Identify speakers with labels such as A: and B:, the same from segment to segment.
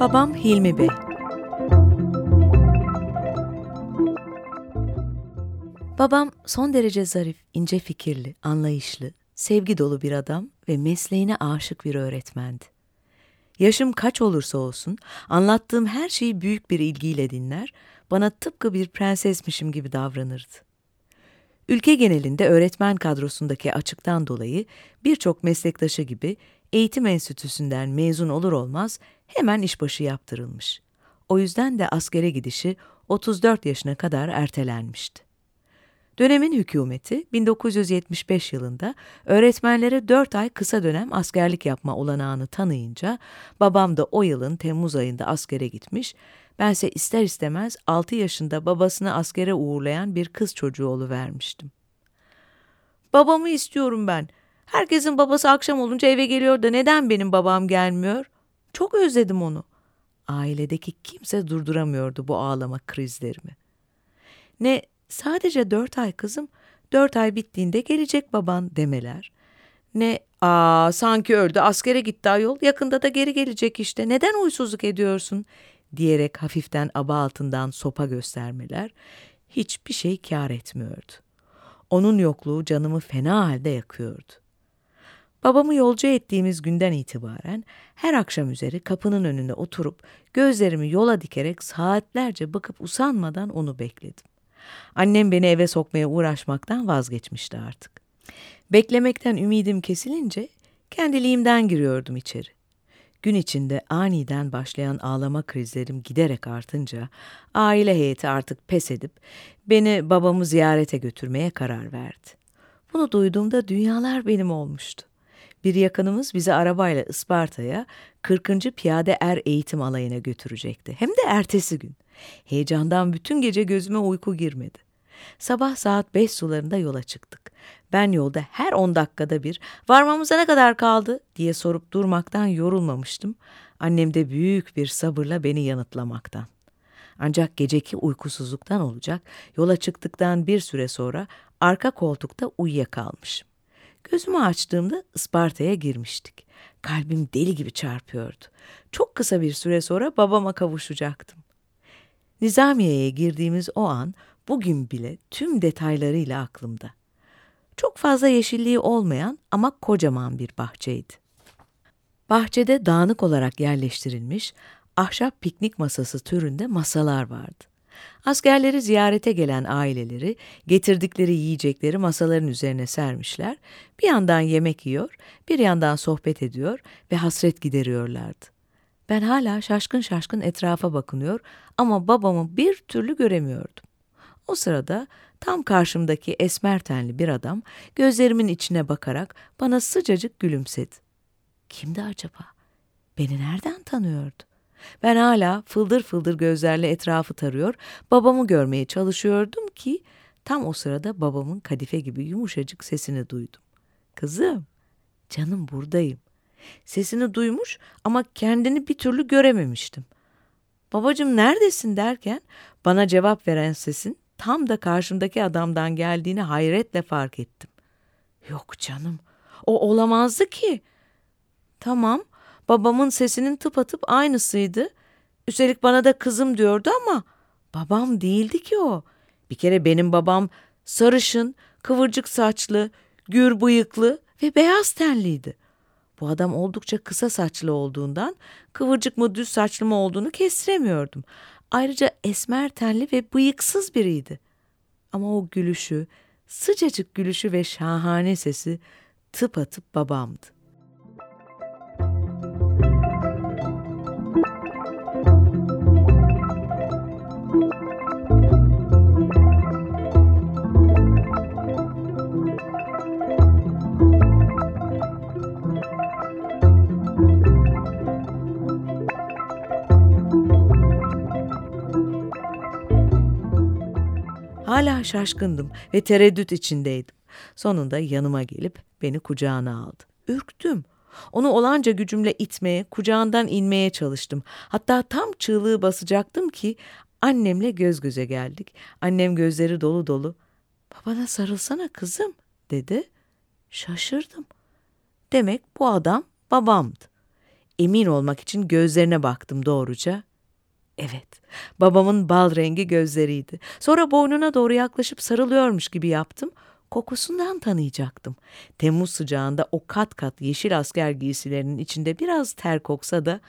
A: Babam Hilmi Bey. Babam son derece zarif, ince fikirli, anlayışlı, sevgi dolu bir adam ve mesleğine aşık bir öğretmendi. Yaşım kaç olursa olsun anlattığım her şeyi büyük bir ilgiyle dinler, bana tıpkı bir prensesmişim gibi davranırdı. Ülke genelinde öğretmen kadrosundaki açıktan dolayı birçok meslektaşı gibi eğitim enstitüsünden mezun olur olmaz hemen işbaşı yaptırılmış. O yüzden de askere gidişi 34 yaşına kadar ertelenmişti. Dönemin hükümeti 1975 yılında öğretmenlere 4 ay kısa dönem askerlik yapma olanağını tanıyınca babam da o yılın Temmuz ayında askere gitmiş, bense ister istemez 6 yaşında babasını askere uğurlayan bir kız çocuğu vermiştim. Babamı istiyorum ben. Herkesin babası akşam olunca eve geliyor da neden benim babam gelmiyor? Çok özledim onu. Ailedeki kimse durduramıyordu bu ağlama krizlerimi. Ne sadece dört ay kızım, dört ay bittiğinde gelecek baban demeler. Ne aa sanki öldü askere gitti ayol yakında da geri gelecek işte neden huysuzluk ediyorsun diyerek hafiften aba altından sopa göstermeler hiçbir şey kâr etmiyordu. Onun yokluğu canımı fena halde yakıyordu. Babamı yolcu ettiğimiz günden itibaren her akşam üzeri kapının önünde oturup gözlerimi yola dikerek saatlerce bakıp usanmadan onu bekledim. Annem beni eve sokmaya uğraşmaktan vazgeçmişti artık. Beklemekten ümidim kesilince kendiliğimden giriyordum içeri. Gün içinde aniden başlayan ağlama krizlerim giderek artınca aile heyeti artık pes edip beni babamı ziyarete götürmeye karar verdi. Bunu duyduğumda dünyalar benim olmuştu. Bir yakınımız bizi arabayla Isparta'ya 40. Piyade Er Eğitim Alayı'na götürecekti. Hem de ertesi gün. Heyecandan bütün gece gözüme uyku girmedi. Sabah saat 5 sularında yola çıktık. Ben yolda her 10 dakikada bir varmamıza ne kadar kaldı diye sorup durmaktan yorulmamıştım. Annem de büyük bir sabırla beni yanıtlamaktan. Ancak geceki uykusuzluktan olacak yola çıktıktan bir süre sonra arka koltukta uyuyakalmışım. Gözümü açtığımda Isparta'ya girmiştik. Kalbim deli gibi çarpıyordu. Çok kısa bir süre sonra babama kavuşacaktım. Nizamiye'ye girdiğimiz o an bugün bile tüm detaylarıyla aklımda. Çok fazla yeşilliği olmayan ama kocaman bir bahçeydi. Bahçede dağınık olarak yerleştirilmiş ahşap piknik masası türünde masalar vardı. Askerleri ziyarete gelen aileleri getirdikleri yiyecekleri masaların üzerine sermişler. Bir yandan yemek yiyor, bir yandan sohbet ediyor ve hasret gideriyorlardı. Ben hala şaşkın şaşkın etrafa bakınıyor ama babamı bir türlü göremiyordum. O sırada tam karşımdaki esmer tenli bir adam gözlerimin içine bakarak bana sıcacık gülümsedi. Kimdi acaba? Beni nereden tanıyordu? Ben hala fıldır fıldır gözlerle etrafı tarıyor, babamı görmeye çalışıyordum ki tam o sırada babamın kadife gibi yumuşacık sesini duydum. Kızım, canım buradayım. Sesini duymuş ama kendini bir türlü görememiştim. Babacım neredesin derken bana cevap veren sesin tam da karşımdaki adamdan geldiğini hayretle fark ettim. Yok canım, o olamazdı ki. Tamam, babamın sesinin tıpatıp aynısıydı. Üstelik bana da kızım diyordu ama babam değildi ki o. Bir kere benim babam sarışın, kıvırcık saçlı, gür bıyıklı ve beyaz tenliydi. Bu adam oldukça kısa saçlı olduğundan kıvırcık mı düz saçlı mı olduğunu kestiremiyordum. Ayrıca esmer tenli ve bıyıksız biriydi. Ama o gülüşü, sıcacık gülüşü ve şahane sesi tıpatıp babamdı. Şaşkındım ve tereddüt içindeydim. Sonunda yanıma gelip beni kucağına aldı. Ürktüm. Onu olanca gücümle itmeye, kucağından inmeye çalıştım. Hatta tam çığlığı basacaktım ki annemle göz göze geldik. Annem gözleri dolu dolu. Babana sarılsana kızım dedi. Şaşırdım. Demek bu adam babamdı. Emin olmak için gözlerine baktım doğruca. Evet, babamın bal rengi gözleriydi. Sonra boynuna doğru yaklaşıp sarılıyormuş gibi yaptım. Kokusundan tanıyacaktım. Temmuz sıcağında o kat kat yeşil asker giysilerinin içinde biraz ter koksa da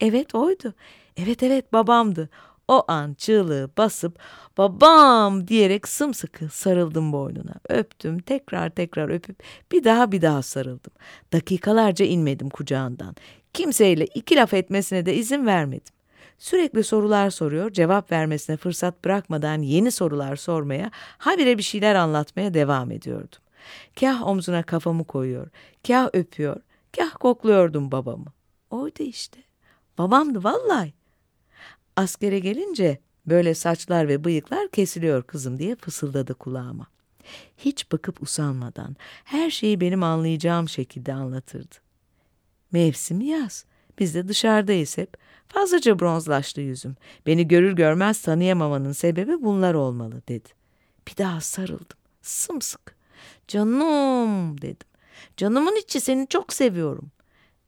A: evet oydu. Evet evet babamdı. O an çığlığı basıp babam diyerek sımsıkı sarıldım boynuna. Öptüm tekrar tekrar öpüp bir daha bir daha sarıldım. Dakikalarca inmedim kucağından. Kimseyle iki laf etmesine de izin vermedim. Sürekli sorular soruyor, cevap vermesine fırsat bırakmadan yeni sorular sormaya, habire bir şeyler anlatmaya devam ediyordum. Kah omzuna kafamı koyuyor, kah öpüyor, kah kokluyordum babamı. Oydu işte. Babamdı vallahi. Askere gelince böyle saçlar ve bıyıklar kesiliyor kızım diye fısıldadı kulağıma. Hiç bakıp usanmadan her şeyi benim anlayacağım şekilde anlatırdı. Mevsim yaz. Biz de dışarıdayız hep. Fazlaca bronzlaştı yüzüm. Beni görür görmez tanıyamamanın sebebi bunlar olmalı dedi. Bir daha sarıldım. Sımsıkı. Canım dedim. Canımın içi seni çok seviyorum.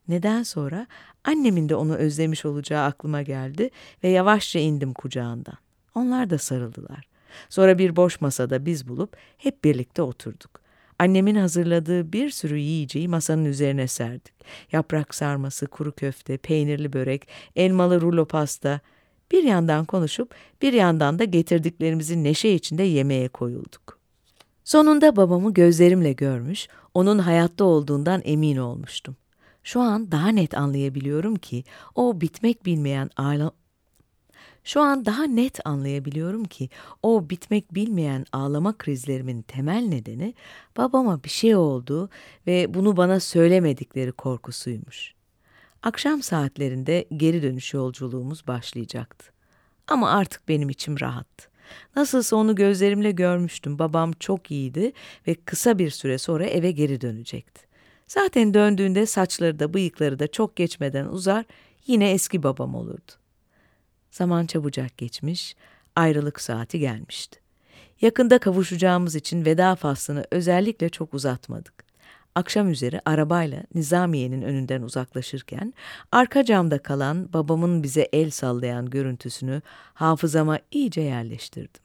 A: Neden sonra annemin de onu özlemiş olacağı aklıma geldi ve yavaşça indim kucağından. Onlar da sarıldılar. Sonra bir boş masada biz bulup hep birlikte oturduk. Annemin hazırladığı bir sürü yiyeceği masanın üzerine serdik. Yaprak sarması, kuru köfte, peynirli börek, elmalı rulo pasta. Bir yandan konuşup bir yandan da getirdiklerimizi neşe içinde yemeğe koyulduk. Sonunda babamı gözlerimle görmüş, onun hayatta olduğundan emin olmuştum. Şu an daha net anlayabiliyorum ki o bitmek bilmeyen şu an daha net anlayabiliyorum ki o bitmek bilmeyen ağlama krizlerimin temel nedeni babama bir şey oldu ve bunu bana söylemedikleri korkusuymuş. Akşam saatlerinde geri dönüş yolculuğumuz başlayacaktı. Ama artık benim içim rahattı. Nasılsa onu gözlerimle görmüştüm. Babam çok iyiydi ve kısa bir süre sonra eve geri dönecekti. Zaten döndüğünde saçları da bıyıkları da çok geçmeden uzar, yine eski babam olurdu. Zaman çabucak geçmiş, ayrılık saati gelmişti. Yakında kavuşacağımız için veda faslını özellikle çok uzatmadık. Akşam üzeri arabayla Nizamiye'nin önünden uzaklaşırken arka camda kalan babamın bize el sallayan görüntüsünü hafızama iyice yerleştirdim.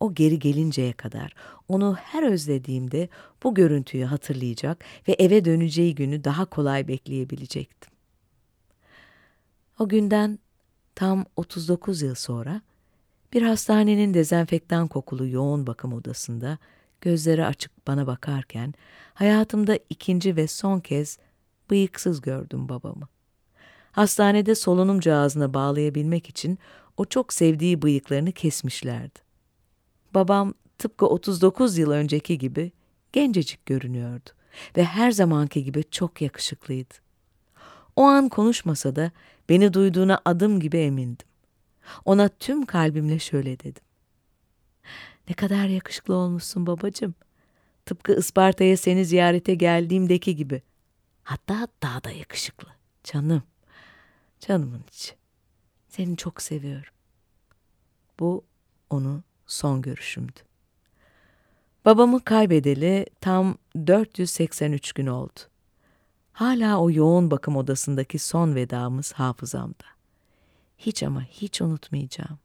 A: O geri gelinceye kadar onu her özlediğimde bu görüntüyü hatırlayacak ve eve döneceği günü daha kolay bekleyebilecektim. O günden tam 39 yıl sonra bir hastanenin dezenfektan kokulu yoğun bakım odasında gözleri açık bana bakarken hayatımda ikinci ve son kez bıyıksız gördüm babamı. Hastanede solunum cihazına bağlayabilmek için o çok sevdiği bıyıklarını kesmişlerdi. Babam tıpkı 39 yıl önceki gibi gencecik görünüyordu ve her zamanki gibi çok yakışıklıydı. O an konuşmasa da beni duyduğuna adım gibi emindim. Ona tüm kalbimle şöyle dedim. Ne kadar yakışıklı olmuşsun babacığım. Tıpkı Isparta'ya seni ziyarete geldiğimdeki gibi. Hatta daha da yakışıklı. Canım. Canımın içi. Seni çok seviyorum. Bu onu son görüşümdü. Babamı kaybedeli tam 483 gün oldu. Hala o yoğun bakım odasındaki son vedamız hafızamda. Hiç ama hiç unutmayacağım.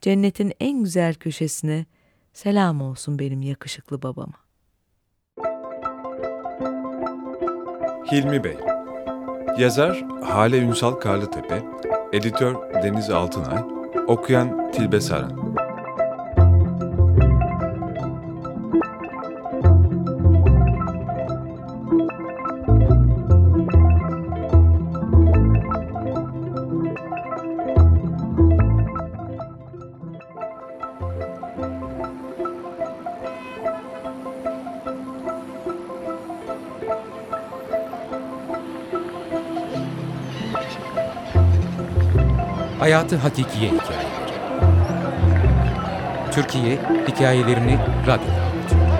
A: Cennetin en güzel köşesine selam olsun benim yakışıklı babama.
B: Hilmi Bey Yazar Hale Ünsal Karlıtepe Editör Deniz Altınay Okuyan Tilbe Saran
C: Hayatı Hakikiye Hikayeleri Türkiye hikayelerini radyoda anlatıyor.